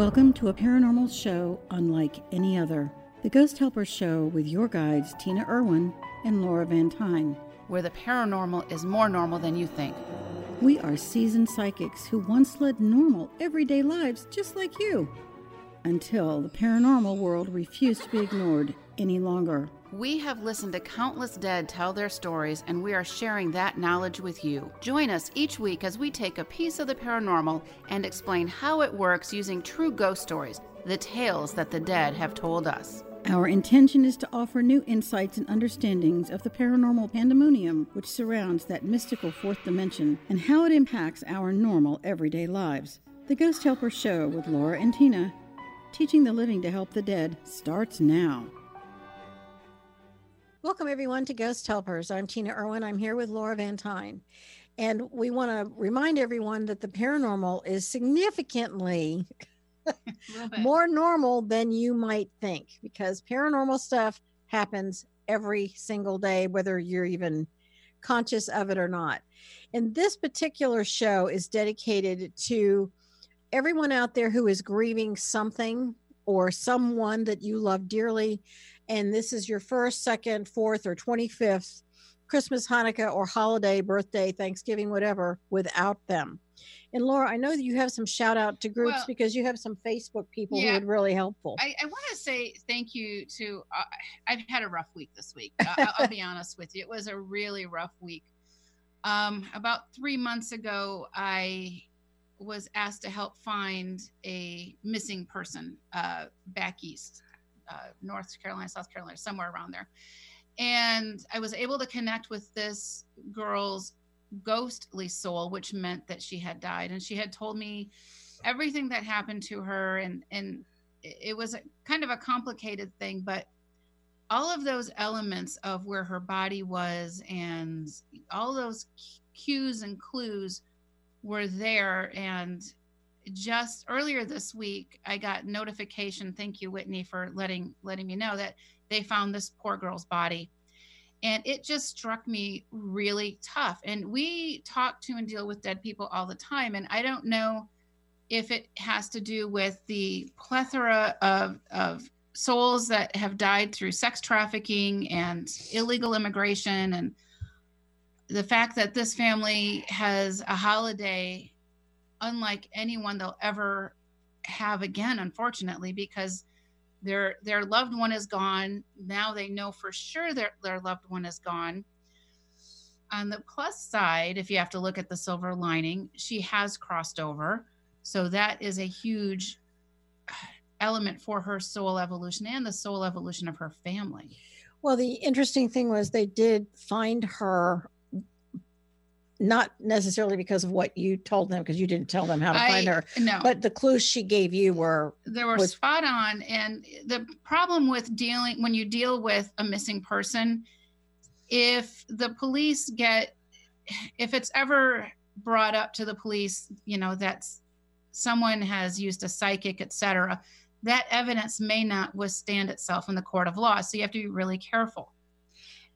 Welcome to a paranormal show unlike any other. The Ghost Helper Show with your guides Tina Erwin and Laura Van Tyne. Where the paranormal is more normal than you think. We are seasoned psychics who once led normal, everyday lives just like you. Until the paranormal world refused to be ignored any longer. We have listened to countless dead tell their stories, and we are sharing that knowledge with you. Join us each week as we take a piece of the paranormal and explain how it works using true ghost stories, the tales that the dead have told us. Our intention is to offer new insights and understandings of the paranormal pandemonium which surrounds that mystical fourth dimension and how it impacts our normal everyday lives. The Ghost Helper Show with Laura and Tina, teaching the living to help the dead, starts now. Welcome, everyone, to Ghost Helpers. I'm Tina Erwin. I'm here with Laura Van Tyne. And we want to remind everyone that the paranormal is significantly more normal than you might think because paranormal stuff happens every single day, whether you're even conscious of it or not. And this particular show is dedicated to everyone out there who is grieving something or someone that you love dearly and this is your first, second, fourth, or 25th Christmas, Hanukkah, or holiday, birthday, Thanksgiving, whatever, without them. And Laura, I know that you have some shout out to groups well, because you have some Facebook people yeah, who are really helpful. I, I want to say thank you to, uh, I've had a rough week this week. I'll, I'll be honest with you. It was a really rough week. Um, about three months ago, I was asked to help find a missing person uh, back east uh, North Carolina, South Carolina, somewhere around there. And I was able to connect with this girl's ghostly soul, which meant that she had died. And she had told me everything that happened to her. And, and it was kind of a complicated thing, but all of those elements of where her body was and all those cues and clues were there. And just earlier this week i got notification thank you whitney for letting letting me know that they found this poor girl's body. And it just struck me really tough. And we talk to and deal with dead people all the time. And i don't know if it has to do with the plethora of of souls that have died through sex trafficking and illegal immigration and the fact that this family has a holiday unlike anyone they'll ever have again, unfortunately, because their their loved one is gone. Now they know for sure their their loved one is gone. On the plus side, if you have to look at the silver lining, she has crossed over. So that is a huge element for her soul evolution and the soul evolution of her family. Well, the interesting thing was they did find her not necessarily because of what you told them because you didn't tell them how to I, find her no. but the clues she gave you were they were was, spot on and the problem with dealing when you deal with a missing person if the police get if it's ever brought up to the police you know that's someone has used a psychic etc that evidence may not withstand itself in the court of law so you have to be really careful.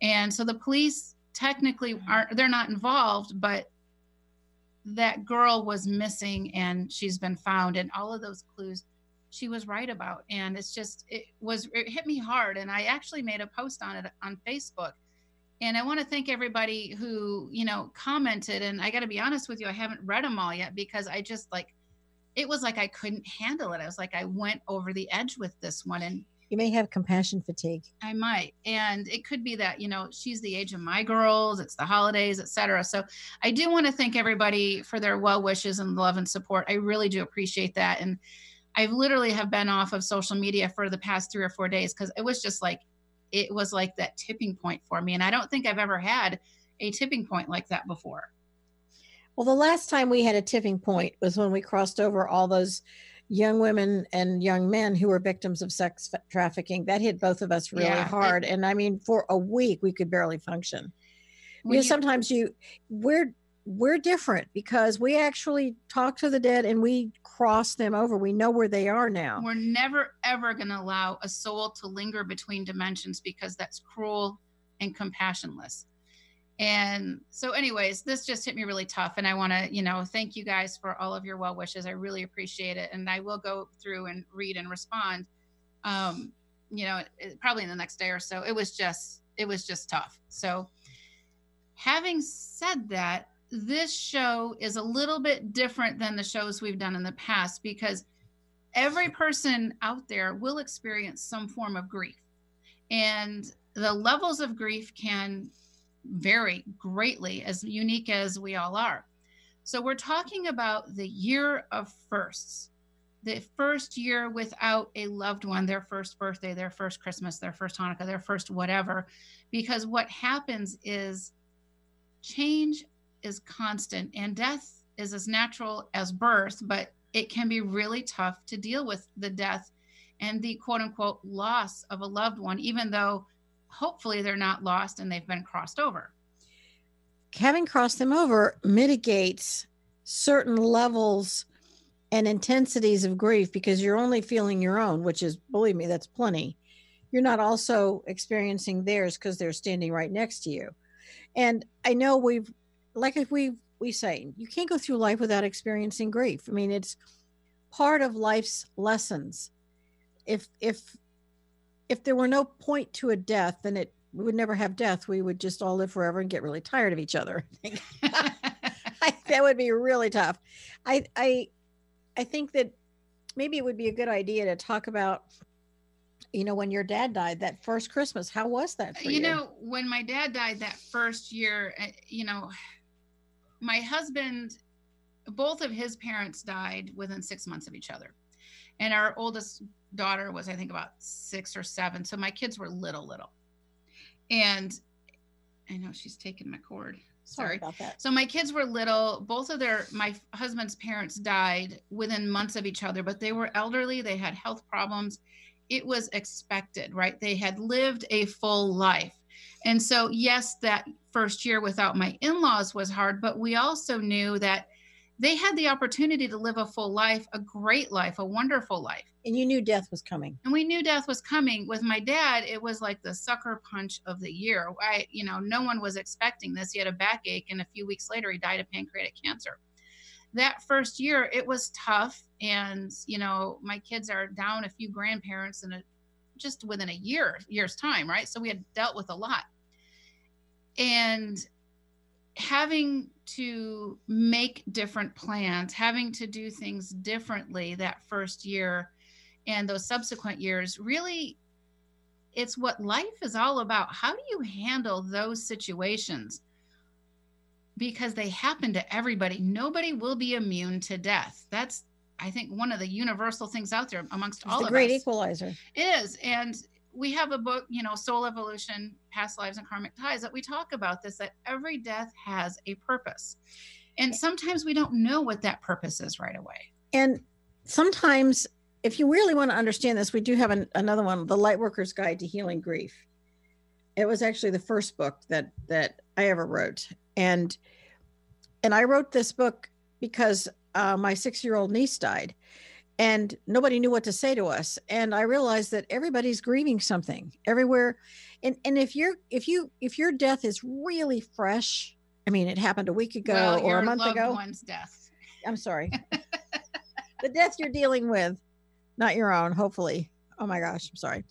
And so the police technically mm-hmm. aren't they're not involved but that girl was missing and she's been found and all of those clues she was right about. And it's just it was it hit me hard and i actually made a post on it on facebook. And i want to thank everybody who you know commented and i got to be honest with you i haven't read them all yet because i just like it was like i couldn't handle it. I was like i went over the edge with this one and you may have compassion fatigue. I might. And it could be that, you know, she's the age of my girls, it's the holidays, etc. So I do want to thank everybody for their well wishes and love and support. I really do appreciate that. And I literally have been off of social media for the past three or four days because it was just like it was like that tipping point for me. And I don't think I've ever had a tipping point like that before. Well, the last time we had a tipping point was when we crossed over all those young women and young men who were victims of sex trafficking. That hit both of us really yeah, hard. It, and I mean, for a week, we could barely function. Because you, sometimes you, we're, we're different because we actually talk to the dead and we cross them over. We know where they are now. We're never, ever going to allow a soul to linger between dimensions because that's cruel and compassionless. And so, anyways, this just hit me really tough. And I want to, you know, thank you guys for all of your well wishes. I really appreciate it. And I will go through and read and respond, um, you know, probably in the next day or so. It was just, it was just tough. So, having said that, this show is a little bit different than the shows we've done in the past because every person out there will experience some form of grief. And the levels of grief can vary greatly, as unique as we all are. So, we're talking about the year of firsts, the first year without a loved one, their first birthday, their first Christmas, their first Hanukkah, their first whatever. Because what happens is change is constant and death is as natural as birth, but it can be really tough to deal with the death and the quote unquote loss of a loved one, even though hopefully they're not lost and they've been crossed over. Having crossed them over mitigates certain levels and intensities of grief because you're only feeling your own, which is, believe me, that's plenty. You're not also experiencing theirs because they're standing right next to you. And I know we've, like if we we say, you can't go through life without experiencing grief. I mean, it's part of life's lessons. If if if there were no point to a death, then it we would never have death. We would just all live forever and get really tired of each other. I, that would be really tough. I I I think that maybe it would be a good idea to talk about you know when your dad died that first christmas how was that you, you know when my dad died that first year eh, you know my husband both of his parents died within six months of each other and our oldest daughter was i think about six or seven. So my kids were little little. And i know she's taking my cord. Sorry, sorry. about that. So my kids were little. Both of their my husband's parents died within months of each other but they were elderly. They had health problems. It was expected right? They had lived a full life. And so yes that first year without my in-laws was hard but we also knew that they had the opportunity to live a full life, a great life, a wonderful life. And you knew death was coming. And we knew death was coming. With my dad, it was like the sucker punch of the year. I, you know, no one was expecting this. He had a backache, and a few weeks later, he died of pancreatic cancer. That first year, it was tough. And, you know, my kids are down a few grandparents in a just within a year, year's time, right? So we had dealt with a lot. And having to make different plans, having to do things differently that first year and those subsequent years, really, it's what life is all about. How do you handle those situations? Because they happen to everybody. Nobody will be immune to death. That's, I think, one of the universal things out there amongst it's all the of great us. Great equalizer. It is. And we have a book, you know, Soul Evolution, Past Lives and Karmic Ties, that we talk about this that every death has a purpose. And sometimes we don't know what that purpose is right away. And sometimes, if you really want to understand this, we do have an, another one, The Lightworker's Guide to Healing Grief. It was actually the first book that that I ever wrote, and and I wrote this book because uh, my six year old niece died, and nobody knew what to say to us and i realized that everybody's grieving something everywhere and and if you're if you if your death is really fresh i mean it happened a week ago well, or a month ago. one's death. I'm sorry. The death you're dealing with not your own hopefully. Oh my gosh i'm sorry.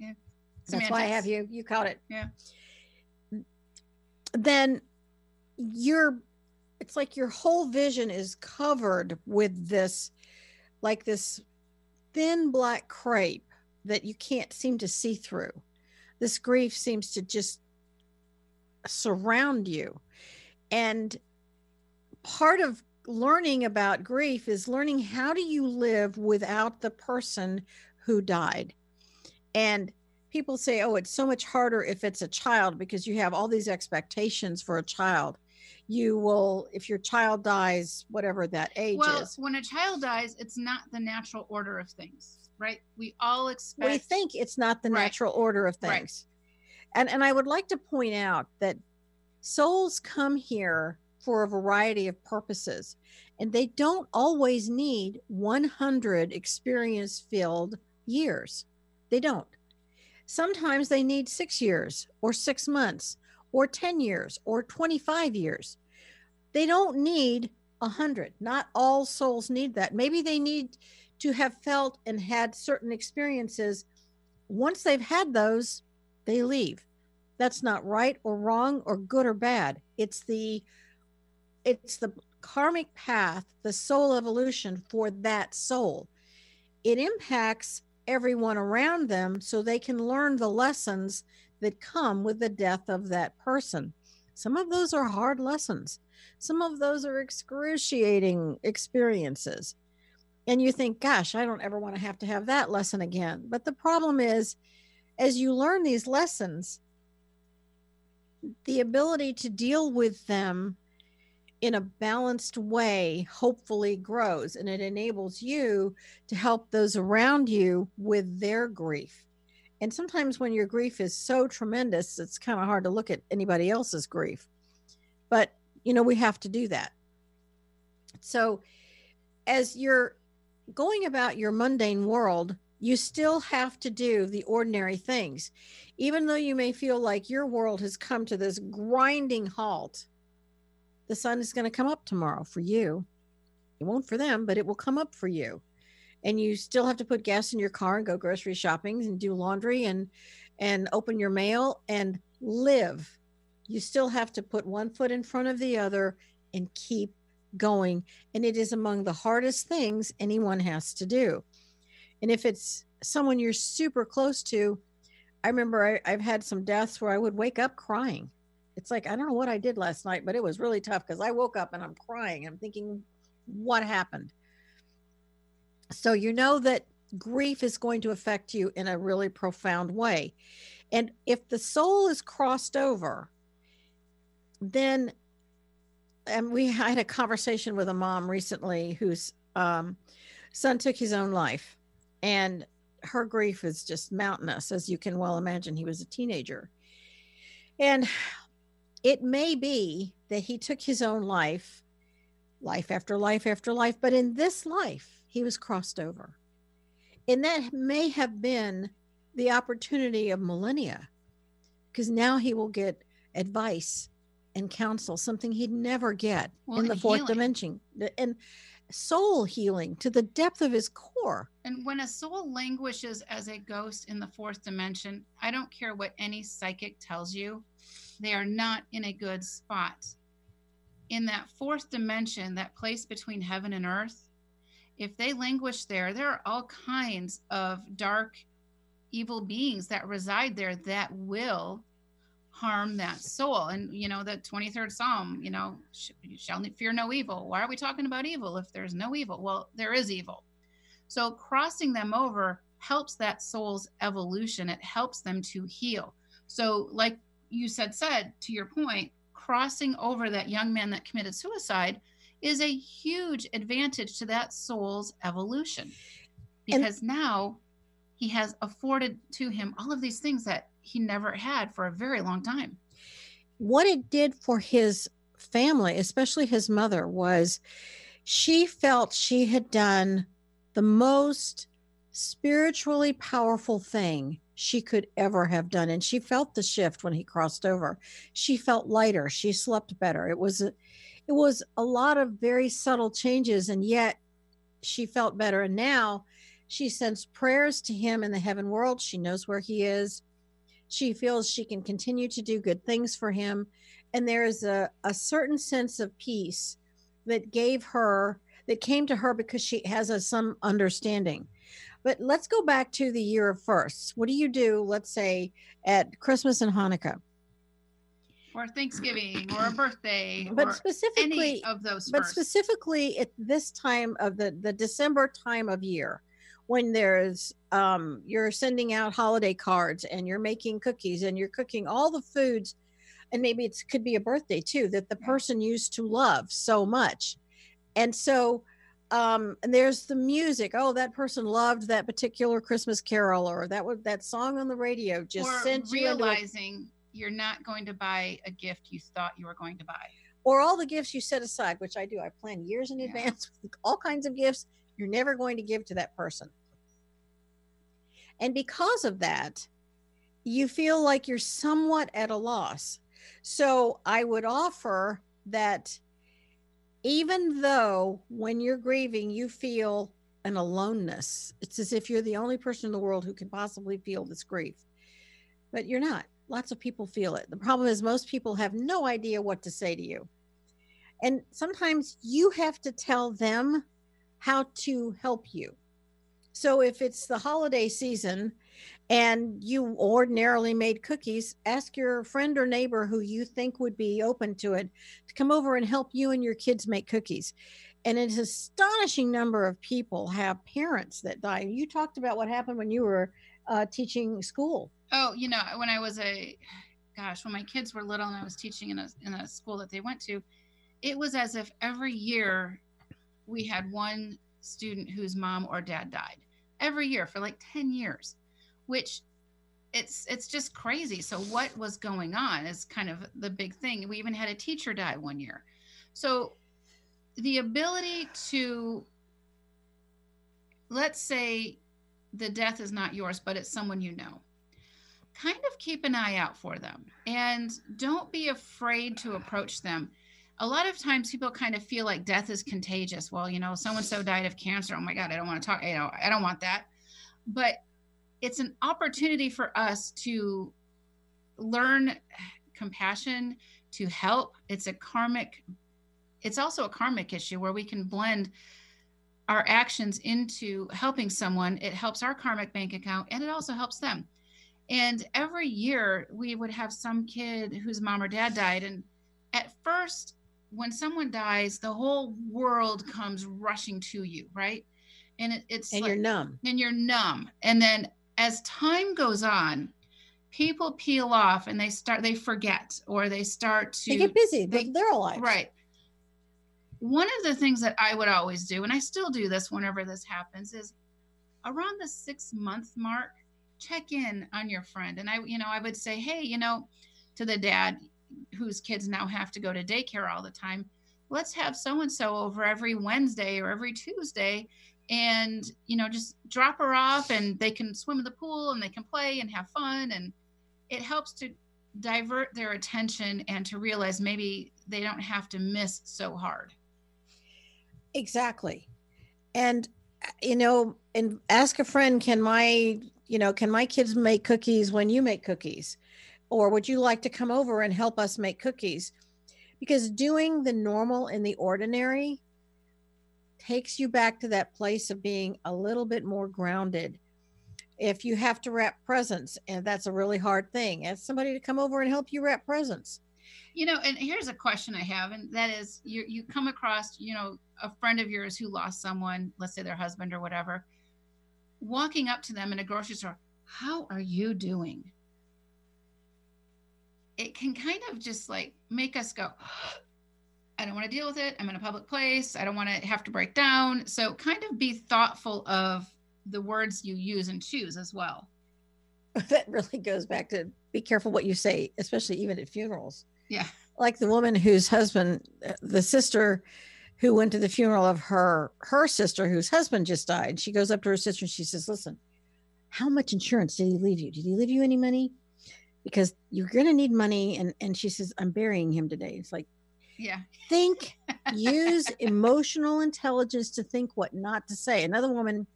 Yeah. That's why i have you. You caught it. Yeah. Then you're it's like your whole vision is covered with this like this thin black crepe that you can't seem to see through. This grief seems to just surround you. And part of learning about grief is learning how do you live without the person who died. And people say, oh, it's so much harder if it's a child because you have all these expectations for a child you will if your child dies whatever that age well, is when a child dies it's not the natural order of things right we all expect we think it's not the right. natural order of things right. and and i would like to point out that souls come here for a variety of purposes and they don't always need 100 experience filled years they don't sometimes they need 6 years or 6 months or 10 years or 25 years. They don't need a hundred. Not all souls need that. Maybe they need to have felt and had certain experiences. Once they've had those, they leave. That's not right or wrong or good or bad. It's the it's the karmic path, the soul evolution for that soul. It impacts everyone around them so they can learn the lessons that come with the death of that person. Some of those are hard lessons. Some of those are excruciating experiences. And you think, gosh, I don't ever want to have to have that lesson again. But the problem is, as you learn these lessons, the ability to deal with them in a balanced way hopefully grows and it enables you to help those around you with their grief. And sometimes when your grief is so tremendous, it's kind of hard to look at anybody else's grief. But, you know, we have to do that. So, as you're going about your mundane world, you still have to do the ordinary things. Even though you may feel like your world has come to this grinding halt, the sun is going to come up tomorrow for you. It won't for them, but it will come up for you. And you still have to put gas in your car and go grocery shopping and do laundry and and open your mail and live. You still have to put one foot in front of the other and keep going. And it is among the hardest things anyone has to do. And if it's someone you're super close to, I remember I, have had some deaths where I would wake up crying. It's like, I don't know what I did last night, but it was really tough because I woke up and I'm crying. I'm thinking, what happened? So you know that grief is going to affect you in a really profound way. And if the soul is crossed over, then and we had a conversation with a mom recently whose um, son took his own life and her grief is just mountainous as you can well imagine he was a teenager and it may be that he took his own life life after life after life but in this life he was crossed over and that may have been the opportunity of millennia because now he will get advice and counsel something he'd never get well, in the fourth healing. dimension and soul healing to the depth of his core. And when a soul languishes as a ghost in the fourth dimension, I don't care what any psychic tells you, they are not in a good spot. In that fourth dimension, that place between heaven and earth, if they languish there, there are all kinds of dark, evil beings that reside there that will harm that soul. And you know, the 23rd Psalm, you know, shall fear no evil. Why are we talking about evil if there's no evil? Well, there is evil. So crossing them over helps that soul's evolution. It helps them to heal. So, like you said, said to your point, crossing over that young man that committed suicide is a huge advantage to that soul's evolution. Because and- now he has afforded to him all of these things that he never had for a very long time. What it did for his family, especially his mother, was she felt she had done the most spiritually powerful thing she could ever have done. And she felt the shift when he crossed over. She felt lighter. She slept better. It was a, it was a lot of very subtle changes and yet she felt better and now she sends prayers to him in the heaven world she knows where he is she feels she can continue to do good things for him. And there is a, a certain sense of peace that gave her, that came to her because she has a, some understanding. But let's go back to the year of firsts. What do you do, let's say, at Christmas and Hanukkah? Or Thanksgiving or a birthday. But specifically of those But specifically at this time of the, the December time of year when there's um, you're sending out holiday cards and you're making cookies and you're cooking all the foods and maybe it could be a birthday too that the person used to love so much and so um and there's the music oh that person loved that particular christmas carol or that was that song on the radio just or sent you realizing you're not going to buy a gift you thought you were going to buy or all the gifts you set aside which i do i plan years in yeah. advance with all kinds of gifts you're never going to give to that person and because of that, you feel like you're somewhat at a loss. So I would offer that even though when you're grieving, you feel an aloneness, it's as if you're the only person in the world who can possibly feel this grief, but you're not. Lots of people feel it. The problem is, most people have no idea what to say to you. And sometimes you have to tell them how to help you. So if it's the holiday season and you ordinarily made cookies, ask your friend or neighbor who you think would be open to it to come over and help you and your kids make cookies. And an astonishing number of people have parents that die. You talked about what happened when you were uh, teaching school. Oh, you know, when I was a, gosh, when my kids were little and I was teaching in a, in a school that they went to, it was as if every year we had one student whose mom or dad died every year for like 10 years which it's it's just crazy. So what was going on is kind of the big thing. We even had a teacher die one year. So the ability to let's say the death is not yours but it's someone you know kind of keep an eye out for them and don't be afraid to approach them. A lot of times people kind of feel like death is contagious. Well you know so and so died of cancer. Oh my god i don't want to talk you know i don't want that. But it's an opportunity for us to learn compassion to help. It's a karmic it's also a karmic issue where we can blend our actions into helping someone. It helps our karmic bank account and it also helps them and every year we would have some kid whose mom or dad died and at first when someone dies the whole world comes rushing to you right? And it, it's and like, you're numb. And you're numb. And then as time goes on, people peel off and they start they forget or they start to they get busy They're alive, right. One of the things that i would always do and i still do this whenever this happens is around the six month mark check in on your friend. And i you know i would say hey you know to the dad whose kids now have to go to daycare all the time let's have so and so over every wednesday or every tuesday and you know just drop her off and they can swim in the pool and they can play and have fun. And it helps to divert their attention and to realize maybe they don't have to miss so hard. Exactly. And uh, you know and ask a friend can my you know can my kids make cookies when you make cookies or would you like to come over and help us make cookies because doing the normal and the ordinary takes you back to that place of being a little bit more grounded. If you have to wrap presents, and that's a really hard thing, ask somebody to come over and help you wrap presents. You know, and here's a question I have, and that is you you come across, you know, a friend of yours who lost someone, let's say their husband or whatever, walking up to them in a grocery store, how are you doing? It can kind of just like make us go, I don't want to deal with it. I'm in a public place. I don't want to have to break down. So, kind of be thoughtful of the words you use and choose as well. That really goes back to be careful what you say, especially even at funerals. Yeah. Like the woman whose husband, uh, the sister who went to the funeral of her her sister whose husband just died. She goes up to her sister and she says, "Listen, how much insurance did he leave you? Did he leave you any money? Because you're going to need money." And and she says, "I'm burying him today." It's like, yeah. Think, use emotional intelligence to think what not to say. Another woman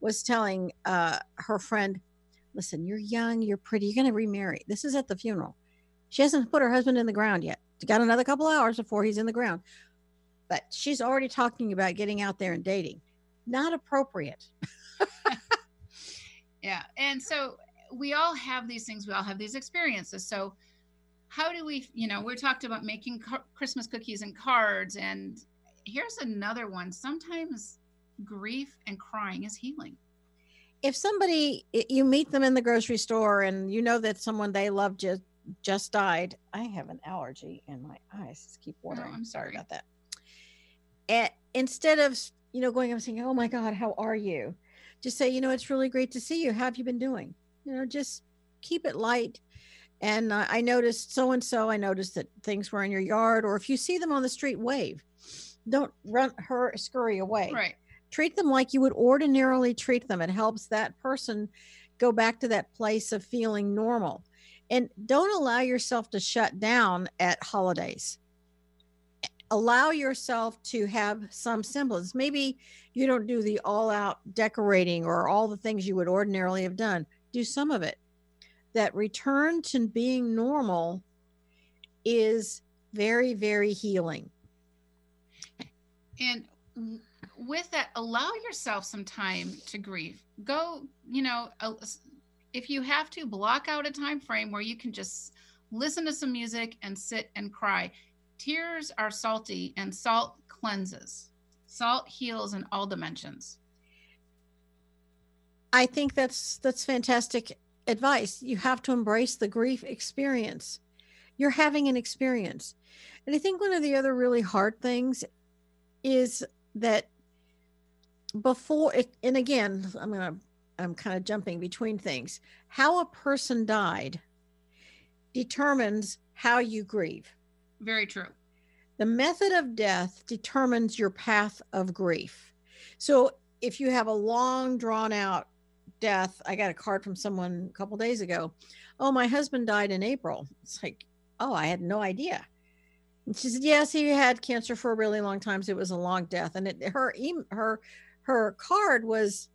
was telling uh, her friend, listen, you're young, you're pretty, you're going to remarry. This is at the funeral. She hasn't put her husband in the ground yet. She got another couple hours before he's in the ground. But she's already talking about getting out there and dating. Not appropriate. yeah. And so we all have these things, we all have these experiences. So how do we you know we're talked about making christmas cookies and cards and here's another one sometimes grief and crying is healing if somebody you meet them in the grocery store and you know that someone they love just just died i have an allergy and my eyes keep oh, watering oh, i'm sorry about that and instead of you know going up and saying oh my god how are you just say you know it's really great to see you how have you been doing you know just keep it light and uh, I noticed so and so. I noticed that things were in your yard, or if you see them on the street, wave. Don't run her scurry away. Right. Treat them like you would ordinarily treat them. It helps that person go back to that place of feeling normal. And don't allow yourself to shut down at holidays. Allow yourself to have some semblance. Maybe you don't do the all out decorating or all the things you would ordinarily have done. Do some of it. That return to being normal is very, very healing. And with that, allow yourself some time to grieve. Go, you know, if you have to, block out a time frame where you can just listen to some music and sit and cry. Tears are salty, and salt cleanses. Salt heals in all dimensions. I think that's that's fantastic advice. You have to embrace the grief experience. You're having an experience. And I think one of the other really hard things is that before it, and again, I'm going to, I'm kind of jumping between things. How a person died determines how you grieve. Very true. The method of death determines your path of grief. So if you have a long drawn out death, I got a card from someone a couple days ago. Oh, my husband died in April. It's like, oh, I had no idea. And she said, yes, he had cancer for a really long time. So it was a long death. And it, her, her, her card was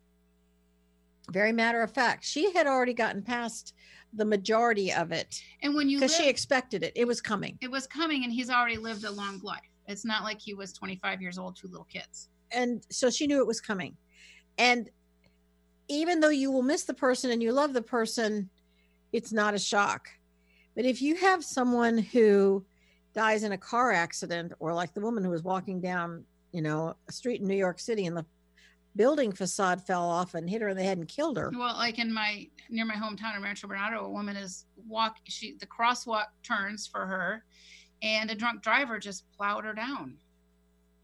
very matter of fact. She had already gotten past the majority of it. And when you because she expected it, it was coming. It was coming, and he's already lived a long life. It's not like he was 25 years old, two little kids. And so she knew it was coming. And even though you will miss the person and you love the person, it's not a shock. But if you have someone who dies in a car accident, or like the woman who was walking down, you know, a street in New York City and the building facade fell off and hit her in the head and killed her. Well, like in my near my hometown of Rancho Bernardo, a woman is walk she the crosswalk turns for her and a drunk driver just plowed her down.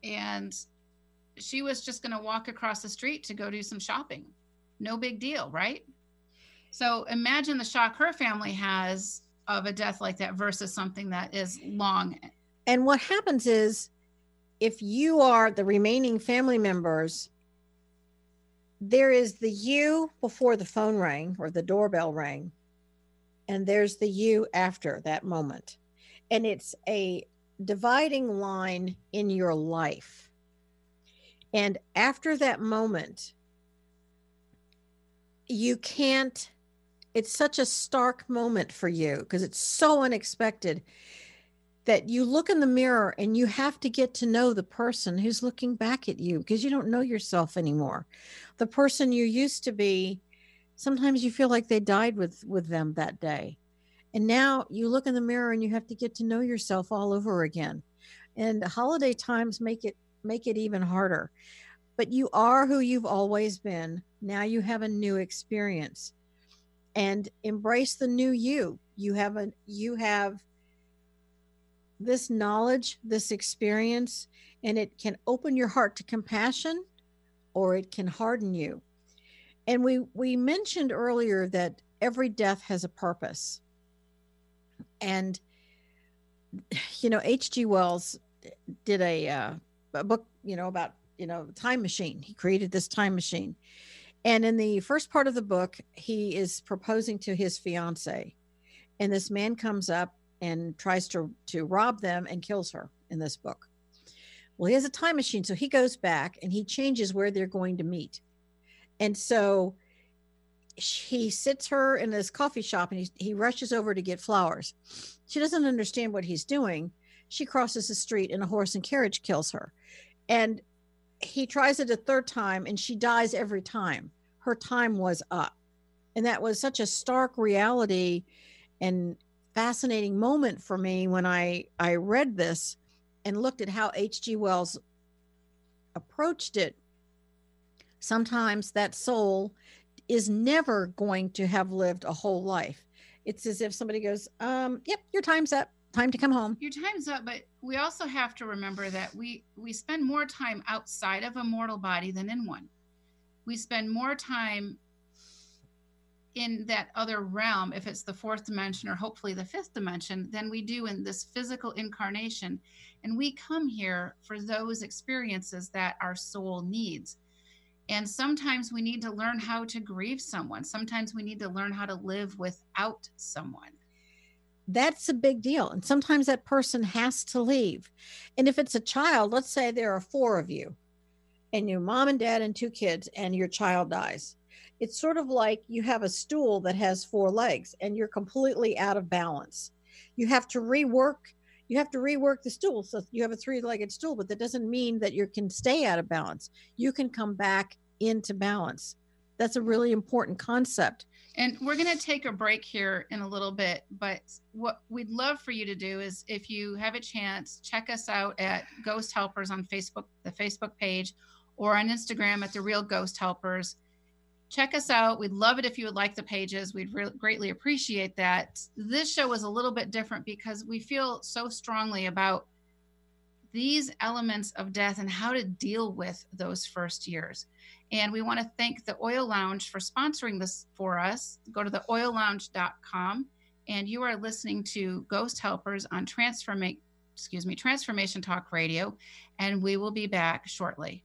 And she was just going to walk across the street to go do some shopping. No big deal, right? So imagine the shock her family has of a death like that versus something that is long. And what happens is if you are the remaining family members, there is the you before the phone rang or the doorbell rang, and there's the you after that moment. And it's a dividing line in your life. And after that moment, you can't it's such a stark moment for you because it's so unexpected that you look in the mirror and you have to get to know the person who's looking back at you because you don't know yourself anymore. The person you used to be, sometimes you feel like they died with with them that day. And now you look in the mirror and you have to get to know yourself all over again. And holiday times make it make it even harder. But you are who you've always been. Now you have a new experience and embrace the new you you have a you have this knowledge this experience and it can open your heart to compassion or it can harden you. And we we mentioned earlier that every death has a purpose. And you know hg wells did a, uh, a book you know about you know the time machine. He created this time machine. And in the first part of the book, he is proposing to his fiance, and this man comes up and tries to to rob them and kills her in this book. Well, he has a time machine, so he goes back and he changes where they're going to meet. And so he sits her in this coffee shop and he, he rushes over to get flowers. She doesn't understand what he's doing. She crosses the street and a horse and carriage kills her. And he tries it a third time and she dies every time. Her time was up. And that was such a stark reality and fascinating moment for me when I, I read this and looked at how H.G. Wells approached it. Sometimes that soul is never going to have lived a whole life. It's as if somebody goes, um, yep, your time's up time to come home your time's up but we also have to remember that we we spend more time outside of a mortal body than in one we spend more time in that other realm if it's the fourth dimension or hopefully the fifth dimension than we do in this physical incarnation and we come here for those experiences that our soul needs and sometimes we need to learn how to grieve someone sometimes we need to learn how to live without someone that's a big deal. And sometimes that person has to leave. And if it's a child, let's say there are four of you and your mom and dad and two kids, and your child dies. It's sort of like you have a stool that has four legs and you're completely out of balance. You have to rework you have to rework the stool so you have a three-legged stool but that doesn't mean that you can stay out of balance you can come back into balance that's a really important concept and we're going to take a break here in a little bit, but what we'd love for you to do is if you have a chance, check us out at Ghost Helpers on Facebook, the Facebook page, or on Instagram at The Real Ghost Helpers. Check us out. We'd love it if you would like the pages. We'd re- greatly appreciate that. This show is a little bit different because we feel so strongly about these elements of death and how to deal with those first years. And we want to thank the Oil Lounge for sponsoring this for us. Go to theoillounge.com and you are listening to Ghost Helpers on Transformation excuse me, Transformation Talk Radio, and we will be back shortly.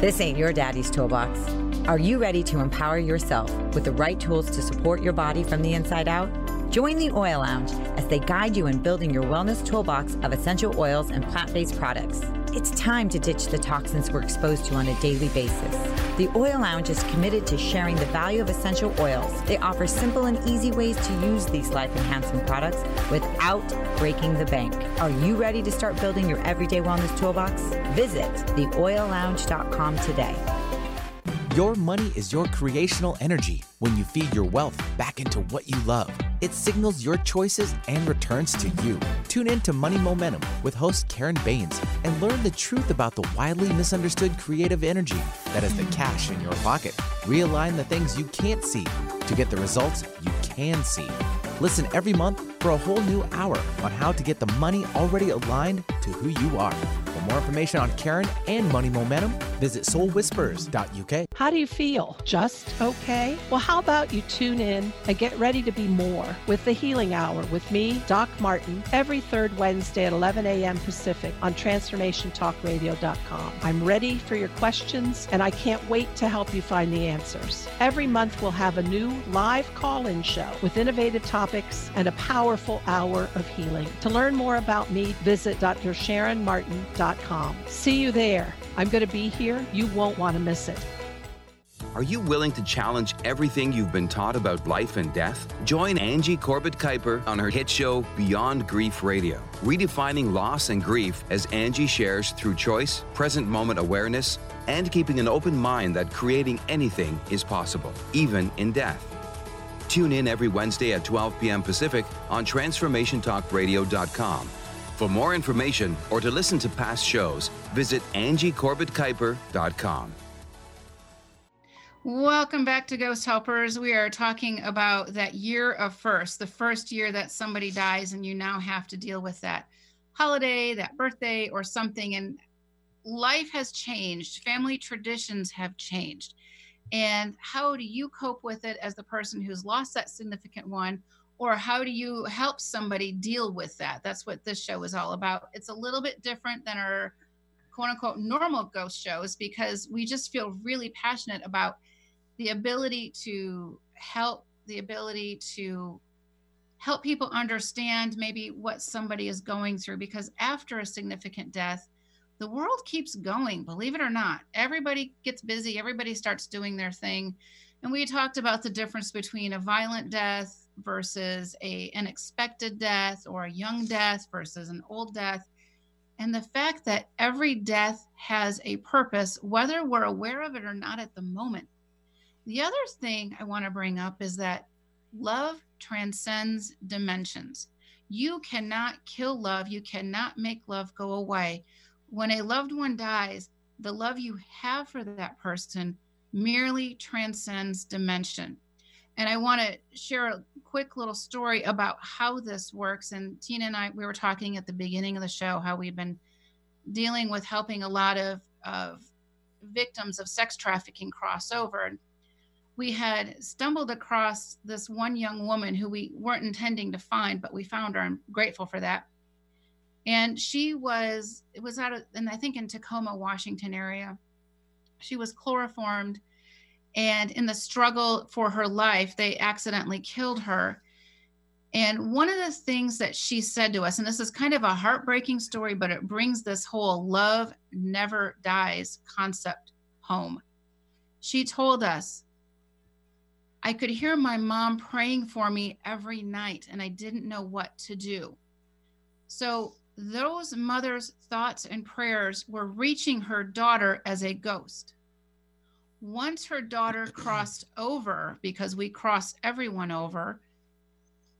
This ain't your daddy's toolbox. Are you ready to empower yourself with the right tools to support your body from the inside out? Join the Oil Lounge as they guide you in building your wellness toolbox of essential oils and plant based products. It's time to ditch the toxins we're exposed to on a daily basis. The Oil Lounge is committed to sharing the value of essential oils. They offer simple and easy ways to use these life enhancing products without breaking the bank. Are you ready to start building your everyday wellness toolbox? Visit theoillounge.com today. Your money is your creational energy. When you feed your wealth back into what you love, it signals your choices and returns to you. Tune in to Money Momentum with host Karen Baines and learn the truth about the widely misunderstood creative energy that is the cash in your pocket. Realign the things you can't see to get the results you can see. Listen every month for a whole new hour on how to get the money already aligned to who you are. For more information on Karen and Money Momentum, visit soulwhispers.uk. How do you feel? Just okay? Well, how about you tune in and get ready to be more with the Healing Hour with me, Doc Martin, every third Wednesday at 11 a.m. Pacific on TransformationTalkRadio.com. I'm ready for your questions and I can't wait to help you find the answers. Every month we'll have a new live call in show with innovative topics and a powerful hour of healing. To learn more about me, visit drsharonmartin.com. See you there. I'm going to be here. You won't want to miss it. Are you willing to challenge everything you've been taught about life and death? Join Angie Corbett Kuiper on her hit show Beyond Grief Radio, redefining loss and grief as Angie shares through choice, present moment awareness, and keeping an open mind that creating anything is possible, even in death. Tune in every Wednesday at 12 p.m. Pacific on TransformationTalkRadio.com. For more information or to listen to past shows, visit AngieCorbettKuiper.com. Welcome back to Ghost Helpers. We are talking about that year of first, the first year that somebody dies, and you now have to deal with that holiday, that birthday, or something. And life has changed, family traditions have changed. And how do you cope with it as the person who's lost that significant one? Or how do you help somebody deal with that? That's what this show is all about. It's a little bit different than our quote unquote normal ghost shows because we just feel really passionate about the ability to help the ability to help people understand maybe what somebody is going through because after a significant death the world keeps going believe it or not everybody gets busy everybody starts doing their thing and we talked about the difference between a violent death versus a unexpected death or a young death versus an old death and the fact that every death has a purpose whether we're aware of it or not at the moment the other thing I want to bring up is that love transcends dimensions. You cannot kill love, you cannot make love go away. When a loved one dies, the love you have for that person merely transcends dimension. And I want to share a quick little story about how this works. And Tina and I, we were talking at the beginning of the show how we've been dealing with helping a lot of, of victims of sex trafficking cross over. We had stumbled across this one young woman who we weren't intending to find, but we found her. I'm grateful for that. And she was, it was out of, and I think in Tacoma, Washington area. She was chloroformed and in the struggle for her life they accidentally killed her. And one of the things that she said to us and this is kind of a heartbreaking story but it brings this whole love never dies concept home. She told us i could hear my mom praying for me every night and i didn't know what to do. So those mothers thoughts and prayers were reaching her daughter as a ghost once her daughter crossed over, because we cross everyone over,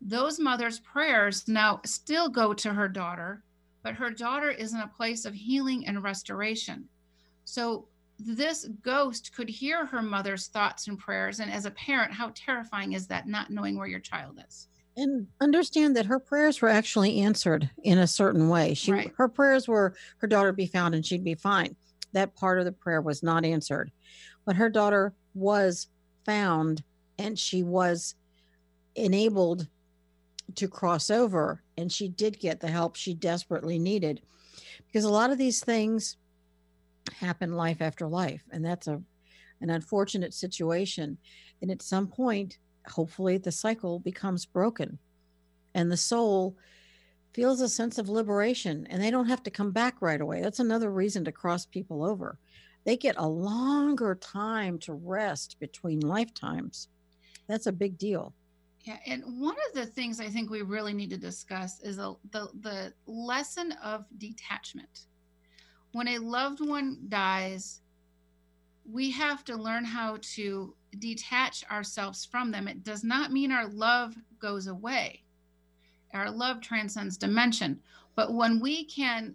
those mothers' prayers now still go to her daughter, but her daughter is in a place of healing and restoration. So this ghost could hear her mother's thoughts and prayers. And as a parent, how terrifying is that not knowing where your child is? And understand that her prayers were actually answered in a certain way. She right. her prayers were her daughter be found and she'd be fine. That part of the prayer was not answered but her daughter was found and she was enabled to cross over and she did get the help she desperately needed. Because a lot of these things happen life after life and that's a an unfortunate situation. And at some point hopefully the cycle becomes broken and the soul feels a sense of liberation and they don't have to come back right away. That's another reason to cross people over they get a longer time to rest between lifetimes. That's a big deal. Yeah, and one of the things I think we really need to discuss is a, the the lesson of detachment. When a loved one dies, we have to learn how to detach ourselves from them. It does not mean our love goes away. Our love transcends dimension. But when we can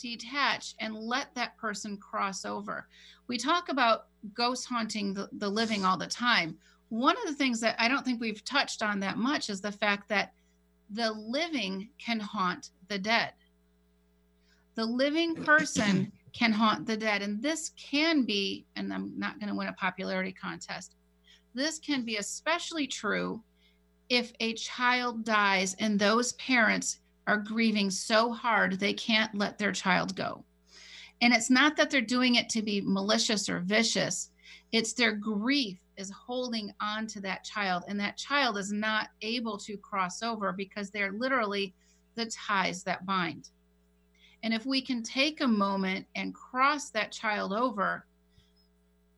detach and let that person cross over. We talk about ghost haunting the, the living all the time. One of the things that I don't think we've touched on that much is the fact that the living can haunt the dead. The living person can haunt the dead. And this can be, and I'm not going to win a popularity contest, this can be especially true if a child dies and those parents are grieving so hard they can't let their child go. And it's not that they're doing it to be malicious or vicious, it's their grief is holding on to that child, and that child is not able to cross over because they're literally the ties that bind. And if we can take a moment and cross that child over,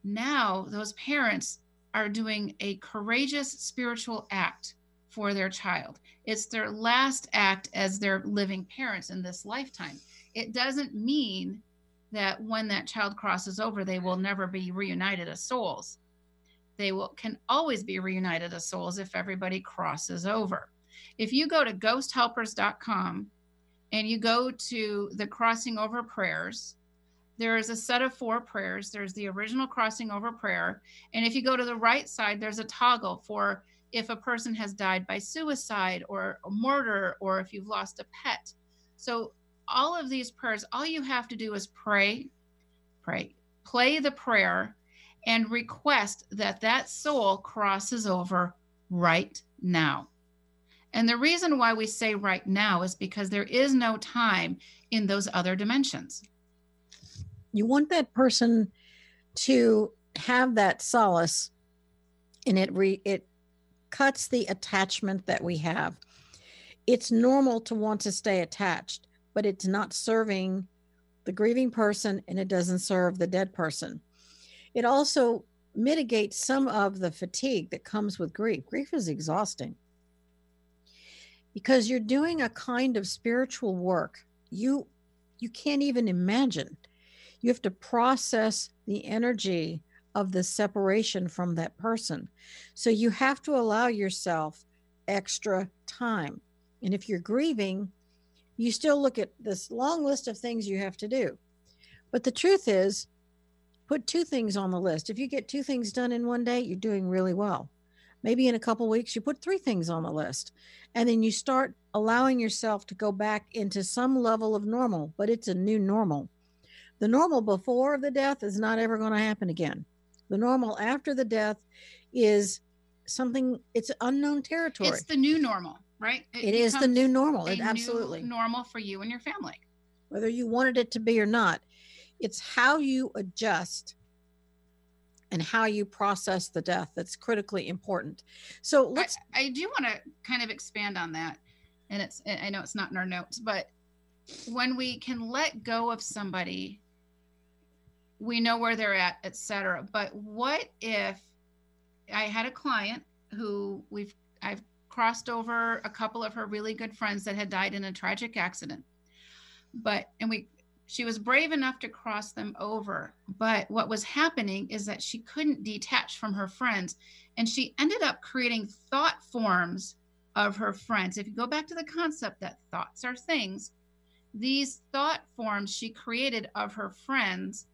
now those parents are doing a courageous spiritual act for their child. It's their last act as their living parents in this lifetime. It doesn't mean that when that child crosses over, they will never be reunited as souls. They will can always be reunited as souls if everybody crosses over. If you go to ghosthelpers.com and you go to the crossing over prayers, there is a set of four prayers. There's the original crossing over prayer. And if you go to the right side, there's a toggle for if a person has died by suicide or a murder or if you've lost a pet. So, all of these prayers, all you have to do is pray, pray, play the prayer, and request that that soul crosses over right now. And the reason why we say right now is because there is no time in those other dimensions. You want that person to have that solace and it re, it cuts the attachment that we have. It's normal to want to stay attached, but it's not serving the grieving person and it doesn't serve the dead person. It also mitigates some of the fatigue that comes with grief. Grief is exhausting because you're doing a kind of spiritual work you you can't even imagine. You have to process the energy of the separation from that person. So you have to allow yourself extra time. And if you're grieving, you still look at this long list of things you have to do. But the truth is, put two things on the list. If you get two things done in one day, you're doing really well. maybe in a couple weeks you put three things on the list and then you start allowing yourself to go back into some level of normal but it's a new normal the normal before the death is not ever going to happen again the normal after the death is something it's unknown territory it's the new normal right it, it is the new normal it absolutely normal for you and your family whether you wanted it to be or not it's how you adjust and how you process the death that's critically important. So let's. I, I do want to kind of expand on that, and it's I know it's not in our notes, but when we can let go of somebody, we know where they're at, etc. But what if I had a client who we've I've crossed over a couple of her really good friends that had died in a tragic accident, but and we she was brave enough to cross them over. But what was happening is that she couldn't detach from her friends. And she ended up creating thought forms of her friends. If you go back to the concept that thoughts are things, these thought forms she created of her friends,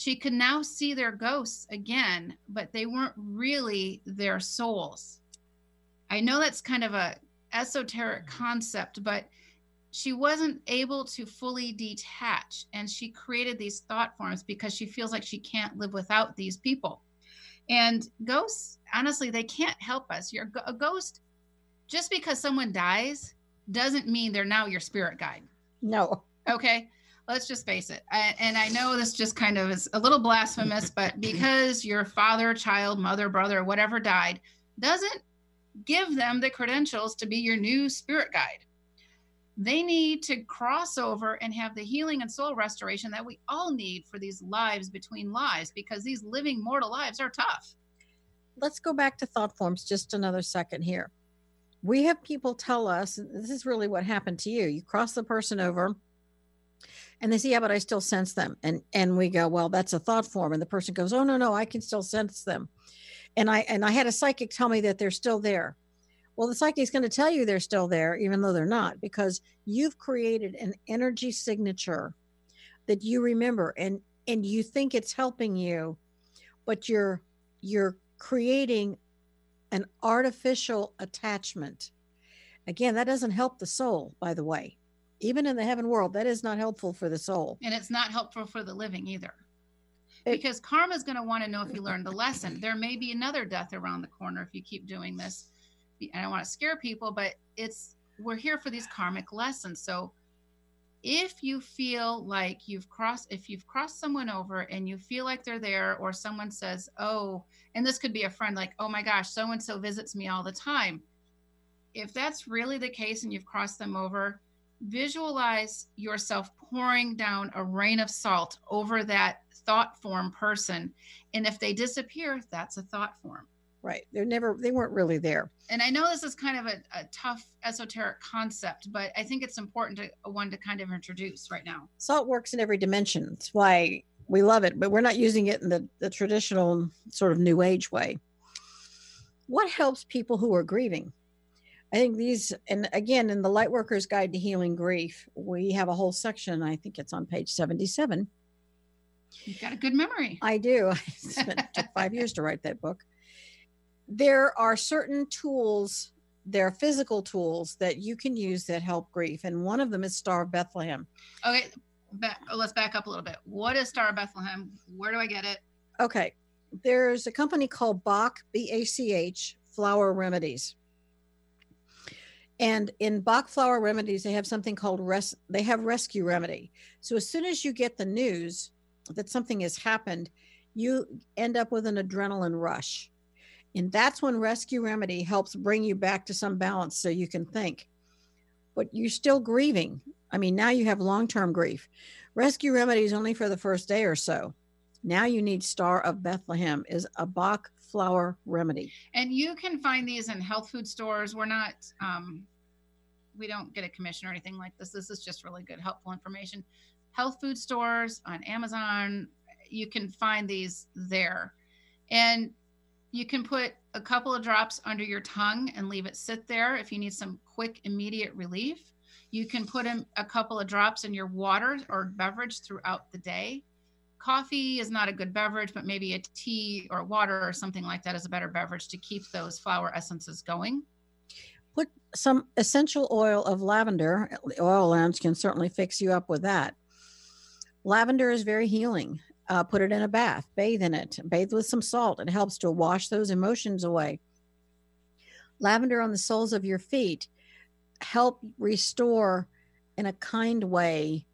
she could now see their ghosts again, but they weren't really their souls. I know that's kind of a esoteric concept, but she wasn't able to fully detach and she created these thought forms because she feels like she can't live without these people. And ghosts honestly they can't help us. You're a ghost just because someone dies doesn't mean they're now your spirit guide. No. Okay let's just face it I, and i know this just kind of is a little blasphemous but because your father child mother brother whatever died doesn't give them the credentials to be your new spirit guide they need to cross over and have the healing and soul restoration that we all need for these lives between lives because these living mortal lives are tough. Let's go back to thought forms just another second here. We have people tell us, this is really what happened to you. You cross the person over and they say, Yeah, but I still sense them. And and we go, Well, that's a thought form. And the person goes, Oh no, no, I can still sense them. And I and I had a psychic tell me that they're still there. Well, the psychic is going to tell you they're still there, even though they're not, because you've created an energy signature that you remember and and you think it's helping you, but you're you're creating an artificial attachment. Again, that doesn't help the soul, by the way. Even in the heaven world, that is not helpful for the soul. And it's not helpful for the living either. Because karma is going to want to know if you learned the lesson. There may be another death around the corner if you keep doing this And I don't want to scare people, but it's we're here for these karmic lessons. So if you feel like you've crossed if you've crossed someone over and you feel like they're there or someone says oh and this could be a friend like oh my gosh so and so visits me all the time if that's really the case and you've crossed them over visualize yourself pouring down a rain of salt over that thought form person and if they disappear that's a thought form Right. They're never, they weren't really there. And I know this is kind of a, a tough esoteric concept, but I think it's important to one to kind of introduce right now. Salt works in every dimension. That's why we love it, but we're not using it in the, the traditional sort of new age way. What helps people who are grieving? I think these, and again, in the Lightworker's Guide to Healing Grief, we have a whole section. I think it's on page 77. You've got a good memory. I do. it took five years to write that book there are certain tools there are physical tools that you can use that help grief and one of them is star of bethlehem okay back, let's back up a little bit what is star of bethlehem where do i get it okay there's a company called bach b-a-c-h flower remedies and in bach flower remedies they have something called res they have rescue remedy so as soon as you get the news that something has happened you end up with an adrenaline rush and that's when Rescue Remedy helps bring you back to some balance so you can think. But you're still grieving. I mean, now you have long term grief. Rescue Remedy is only for the first day or so. Now you need Star of Bethlehem is a Bach flower remedy. And you can find these in health food stores. We're not, um, we don't get a commission or anything like this. This is just really good, helpful information. Health food stores on Amazon, you can find these there. And you can put a couple of drops under your tongue and leave it sit there if you need some quick, immediate relief. You can put in a couple of drops in your water or beverage throughout the day. coffee is not a good beverage, but maybe a tea or water or something like that is a better beverage to keep those flower essences going. Put some essential oil of lavender. Oil Lounge can certainly fix you up with that. Lavender is very healing. Uh, put it in a bath, bathe in it, bathe with some salt. It helps to wash those emotions away. Lavender on the soles of your feet help restore in a kind way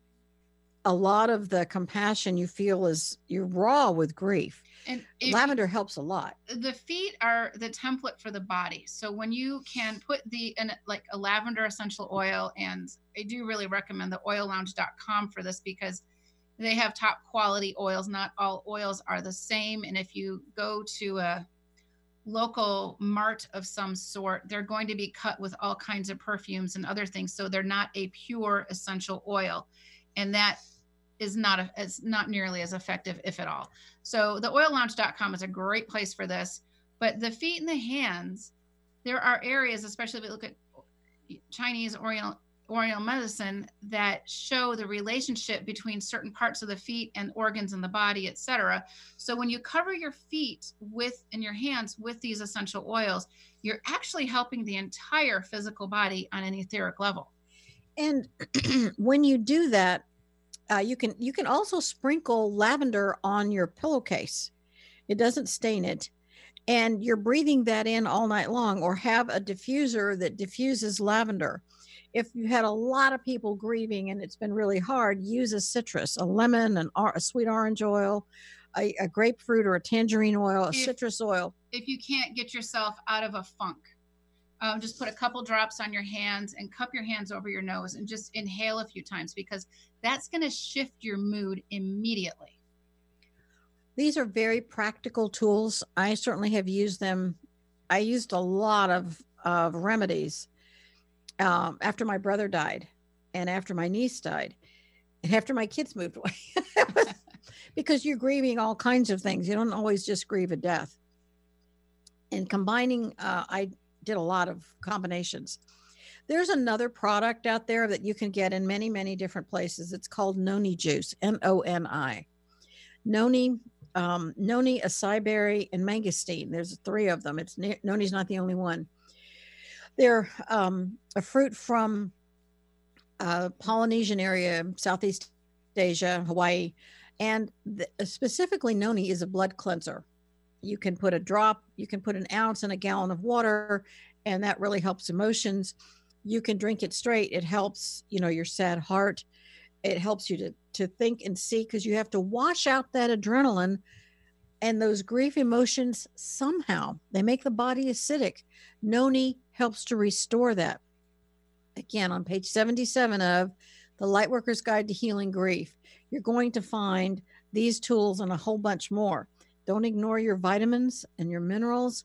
a lot of the compassion you feel is you're raw with grief. And lavender helps a lot. The feet are the template for the body. So when you can put the in like a lavender essential oil, and I do really recommend the oillounge.com for this because they have top quality oils. Not all oils are the same. And if you go to a local mart of some sort, they're going to be cut with all kinds of perfumes and other things. So they're not a pure essential oil. And that is not a, as not nearly as effective if at all. So the oillounge.com is a great place for this. But the feet and the hands, there are areas, especially if we look at Chinese Oriental Oriental medicine, that show the relationship between certain parts of the feet and organs in the body, etc. So when you cover your feet with and your hands with these essential oils, you're actually helping the entire physical body on an etheric level. And when you do that, uh, you can you can also sprinkle lavender on your pillowcase. It doesn't stain it, and you're breathing that in all night long. Or have a diffuser that diffuses lavender. If you had a lot of people grieving and it's been really hard, use a citrus, a lemon, and a sweet orange oil, a, a grapefruit or a tangerine oil, a if, citrus oil. If you can't get yourself out of a funk, um, just put a couple drops on your hands and cup your hands over your nose and just inhale a few times because that's going to shift your mood immediately. These are very practical tools. I certainly have used them. I used a lot of, of remedies um, after my brother died and after my niece died and after my kids moved away because you're grieving all kinds of things. You don't always just grieve a death. And combining, uh, I did a lot of combinations. There's another product out there that you can get in many, many different places. It's called Noni juice, N O N I. Noni, um, Noni, acai berry, and mangosteen. There's three of them. It's Noni's not the only one. They're um, a fruit from uh, Polynesian area, Southeast Asia, Hawaii, and the, specifically Noni is a blood cleanser you can put a drop, you can put an ounce in a gallon of water, and that really helps emotions. You can drink it straight. It helps, you know, your sad heart. It helps you to to think and see because you have to wash out that adrenaline and those grief emotions somehow. They make the body acidic. Noni helps to restore that. Again, on page 77 of the Lightworker's Guide to Healing Grief, you're going to find these tools and a whole bunch more. Don't ignore your vitamins and your minerals,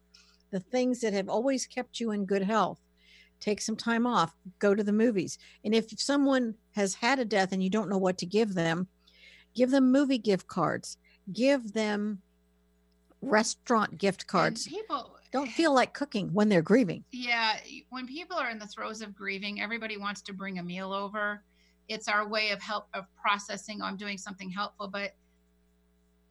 the things that have always kept you in good health. Take some time off, go to the movies. And if someone has had a death and you don't know what to give them, give them movie gift cards, give them restaurant gift cards. And people don't feel like cooking when they're grieving. Yeah, when people are in the throes of grieving, everybody wants to bring a meal over. It's our way of help of processing. Oh, I'm doing something helpful, but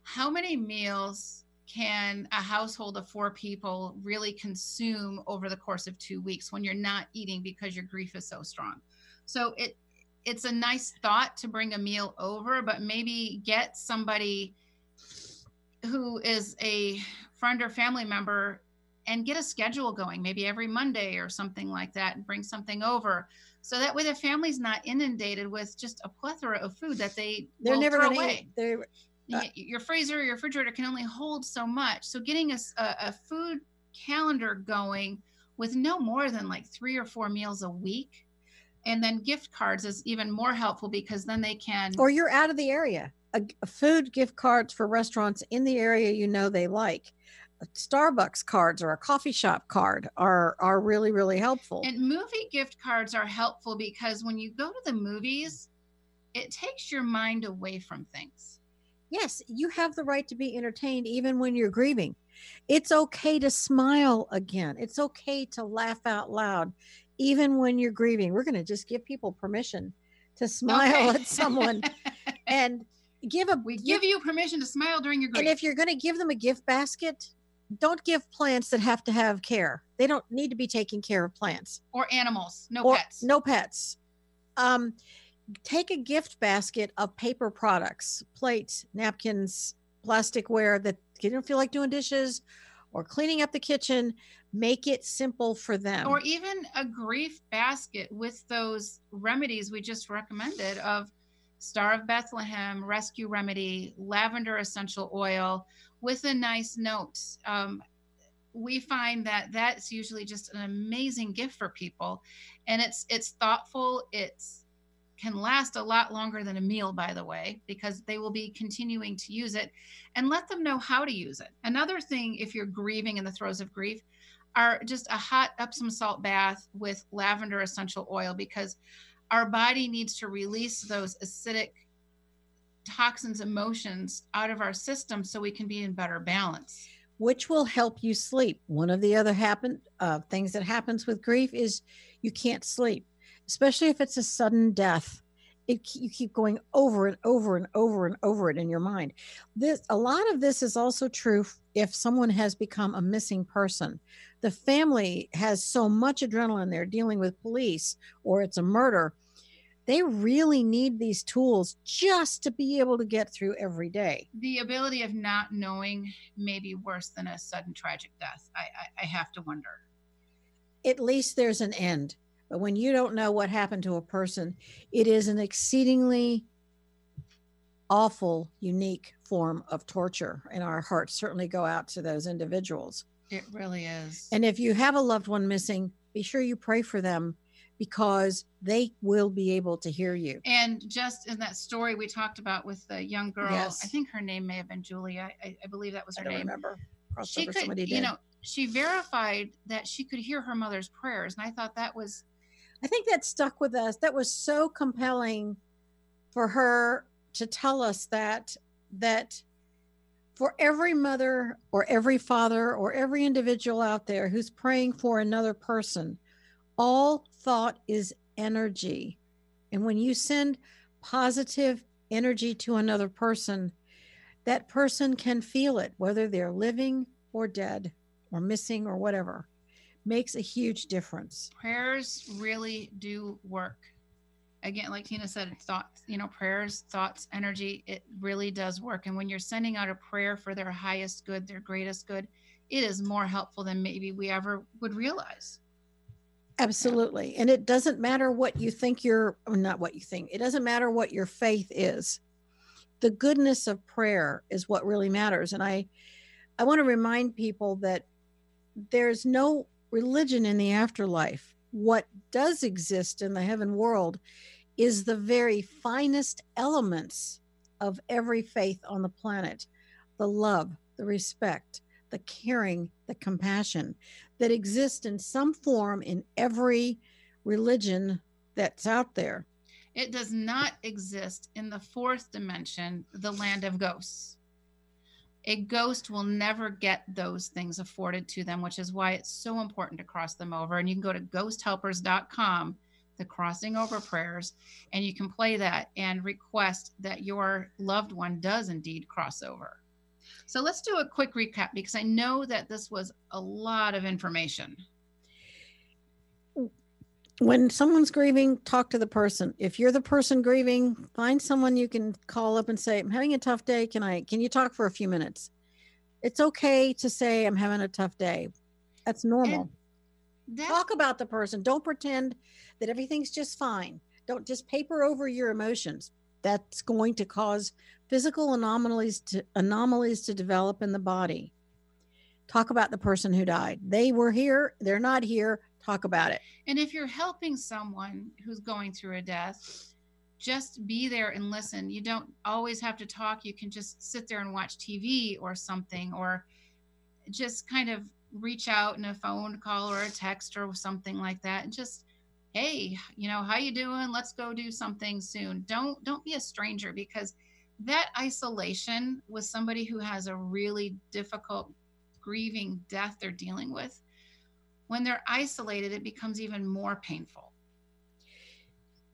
how many meals can a household of four people really consume over the course of two weeks when you're not eating because your grief is so strong? So it it's a nice thought to bring a meal over but maybe get somebody who is a friend or family member and get a schedule going maybe every monday or something like that and bring something over so that way the family's not inundated with just a plethora of food that they they're never going to eat. they're uh, your freezer, your refrigerator can only hold so much. So getting a, a, food calendar going with no more than like three or four meals a week, and then gift cards is even more helpful because then they can. Or you're out of the area. A, a food gift cards for restaurants in the area you know they like. Starbucks cards or a coffee shop card are are really really helpful. And movie gift cards are helpful because when you go to the movies, it takes your mind away from things yes, you have the right to be entertained even when you're grieving. It's okay to smile again. It's okay to laugh out loud even when you're grieving. We're going to just give people permission to smile okay. at someone. and give a we give you permission to smile during your grief. and if you're going to give them a gift basket don't give plants that have to have care they don't need to be taking care of plants or animals no or pets no pets um take a gift basket of paper products plates napkins plasticware that you don't feel like doing dishes or cleaning up the kitchen make it simple for them or even a grief basket with those remedies we just recommended of Star of Bethlehem, Rescue Remedy, Lavender Essential Oil with a nice note. Um, we find that that's usually just an amazing gift for people and it's it's thoughtful it's can last a lot longer than a meal by the way because they will be continuing to use it and let them know how to use it another thing if you're grieving in the throes of grief are just a hot epsom salt bath with lavender essential oil because our body needs to release those acidic toxins, emotions out of our system so we can be in better balance. Which will help you sleep. One of the other happen uh, things that happens with grief is you can't sleep, especially if it's a sudden death. It, you keep going over and over and over and over it in your mind. This a lot of this is also true if someone has become a missing person. The family has so much adrenaline they're dealing with police or it's a murder they really need these tools just to be able to get through every day. The ability of not knowing may be worse than a sudden tragic death. I, I, I have to wonder. At least there's an end. But when you don't know what happened to a person, it is an exceedingly awful, unique form of torture. And our hearts certainly go out to those individuals. It really is. And if you have a loved one missing, be sure you pray for them because they will be able to hear you. And just in that story we talked about with the young girl, yes. I think her name may have been Julia. I, I believe that was her I name. remember. she could, you know, she verified that she could hear her mother's prayers, and I thought that was. I think that stuck with us. That was so compelling for her to tell us that that for every mother or every father or every individual out there who's praying for another person all thought is energy. And when you send positive energy to another person, that person can feel it, whether they're living or dead or missing or whatever. Makes a huge difference. Prayers really do work. Again, like Tina said, thoughts, you know, prayers, thoughts, energy, it really does work. And when you're sending out a prayer for their highest good, their greatest good, it is more helpful than maybe we ever would realize. Absolutely. And it doesn't matter what you think your oh, not what you think. It doesn't matter what your faith is. The goodness of prayer is what really matters. And I I want to remind people that there's no religion in the afterlife. What does exist in the heaven world is the very finest elements of every faith on the planet the love, the respect, the caring, the compassion that exist in some form in every religion that's out there. It does not exist in the fourth dimension, the land of ghosts. A ghost will never get those things afforded to them, which is why it's so important to cross them over. And you can go to ghosthelpers.com, the crossing over prayers, and you can play that and request that your loved one does indeed cross over. So let's do a quick recap because I know that this was a lot of information. When someone's grieving, talk to the person. If you're the person grieving, find someone you can call up and say, "I'm having a tough day. Can I can you talk for a few minutes?" It's okay to say, "I'm having a tough day." That's normal. Talk about the person. Don't pretend that everything's just fine. Don't just paper over your emotions. That's going to cause physical anomalies to anomalies to develop in the body talk about the person who died they were here they're not here talk about it. And if you're helping someone who's going through a death just be there and listen. You don't always have to talk. You can just sit there and watch tv or something or just kind of reach out in a phone call or a text or something like that and just hey you know how you doing? Let's go do something soon. Don't don't be a stranger because that isolation with somebody who has a really difficult grieving death they're dealing with, when they're isolated, it becomes even more painful.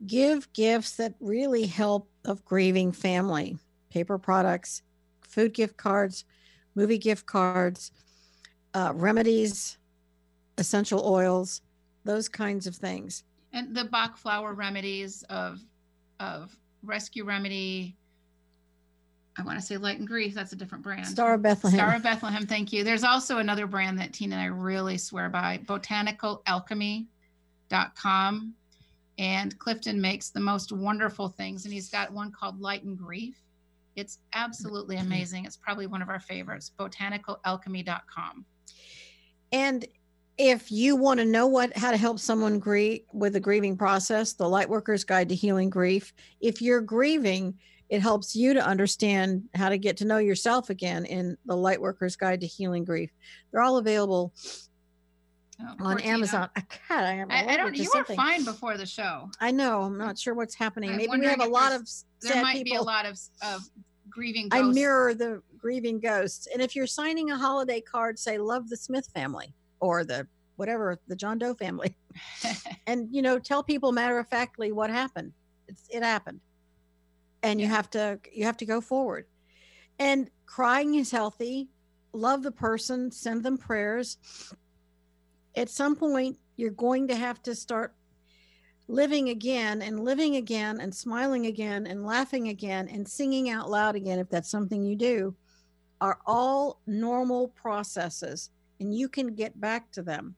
Give gifts that really help a grieving family. paper products, food gift cards, movie gift cards, uh, remedies, essential oils, those kinds of things. And the Bach flower remedies of of Rescue Remedy. I want to say Light and Grief. That's a different brand. Star of Bethlehem. Star of Bethlehem. Thank you. There's also another brand that Tina and I really swear by, botanicalalchemy.com. And Clifton makes the most wonderful things. And he's got one called Light and Grief. It's absolutely Mm-hmm. amazing. It's probably one of our favorites, botanicalalchemy.com. And if you want to know what how to help someone grieve with the grieving process, the Lightworker's Guide to Healing Grief, if you're grieving, it helps you to understand how to get to know yourself again in the Lightworker's Guide to Healing Grief. They're all available Oh, on. Amazon. I, God, I, am I, I don't. You were something. fine before the show. I know. I'm not sure what's happening. I'm Maybe we have a lot of There might people. be a lot of of grieving. I mirror the grieving ghosts. And if you're signing a holiday card, say love the Smith family or the whatever, the John Doe family. and you know, tell people matter of factly what happened. It's, it happened. And you have to you have to go forward. And crying is healthy. Love the person, send them prayers. At some point, you're going to have to start living again and living again and smiling again and laughing again and singing out loud again if that's something you do are all normal processes and you can get back to them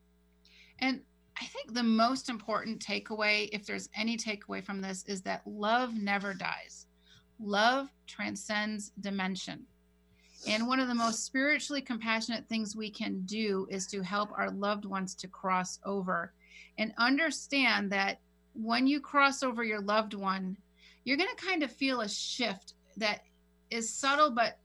And I think the most important takeaway, if there's any takeaway from this, is that love never dies. Love transcends dimension. And one of the most spiritually compassionate things we can do is to help our loved ones to cross over and understand that when you cross over your loved one, you're going to kind of feel a shift that is subtle, but,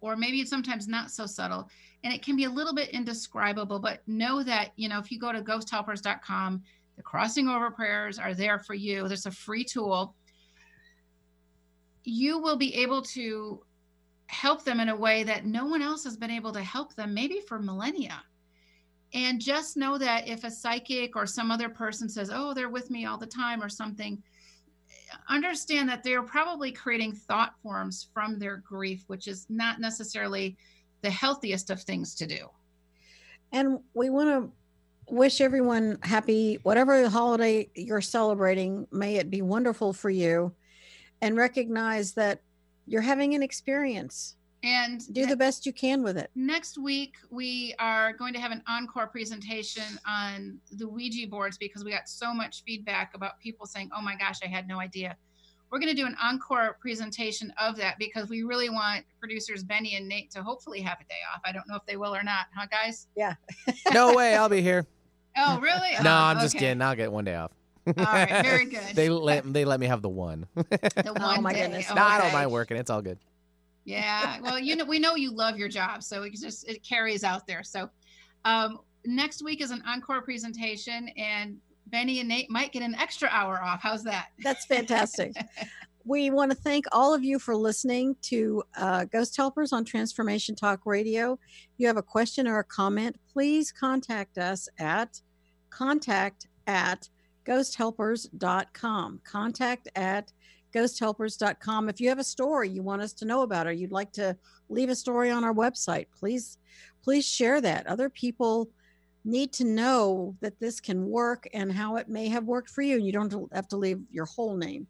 or maybe sometimes not so subtle and it can be a little bit indescribable but know that you know if you go to ghosthelpers.com the crossing over prayers are there for you there's a free tool you will be able to help them in a way that no one else has been able to help them maybe for millennia and just know that if a psychic or some other person says oh they're with me all the time or something understand that they're probably creating thought forms from their grief which is not necessarily the healthiest of things to do. and we want to wish everyone happy whatever holiday you're celebrating may it be wonderful for you and recognize that you're having an experience And do the best you can with it next week we are going to have an encore presentation on the Ouija boards because we got so much feedback about people saying, "Oh my gosh, I had no idea." We're going to do an encore presentation of that because we really want producers Benny and Nate to hopefully have a day off. I don't know if they will or not, huh, guys? Yeah. no way, I'll be here. Oh, really? No, Oh, I'm just okay. kidding. I'll get one day off. All right, very good. they let they let me have the one. The Oh, one my day. goodness. No, I don't Okay. mind working. It's all good. Yeah. Well, you know, we know you love your job, so it just it carries out there. So, um, next week is an encore presentation, and Benny and Nate might get an extra hour off. How's that? That's fantastic. we want to thank all of you for listening to uh, Ghost Helpers on Transformation Talk Radio. If you have a question or a comment, please contact us at contact at ghosthelpers.com. Contact at ghosthelpers.com. If you have a story you want us to know about or you'd like to leave a story on our website, please please share that. Other people need to know that this can work and how it may have worked for you. And you don't have to leave your whole name.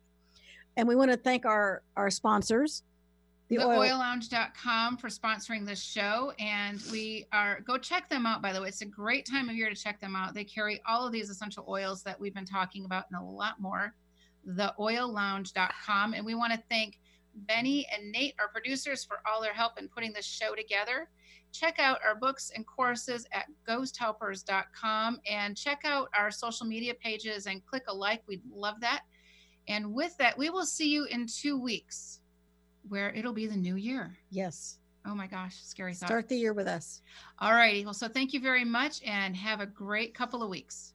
And we want to thank our our sponsors. The The oil, oillounge.com for sponsoring this show. And we are, go check them out, by the way. It's a great time of year to check them out. They carry all of these essential oils that we've been talking about and a lot more. the Theoillounge.com. And we want to thank Benny and Nate, our producers, for all their help in putting this show together. Check out our books and courses at ghosthelpers.com and check out our social media pages and click a like. We'd love that. And with that, we will see you in two weeks where it'll be the new year. yes. Oh my gosh, scary thought. Start the year with us. All righty. Well, so thank you very much and have a great couple of weeks.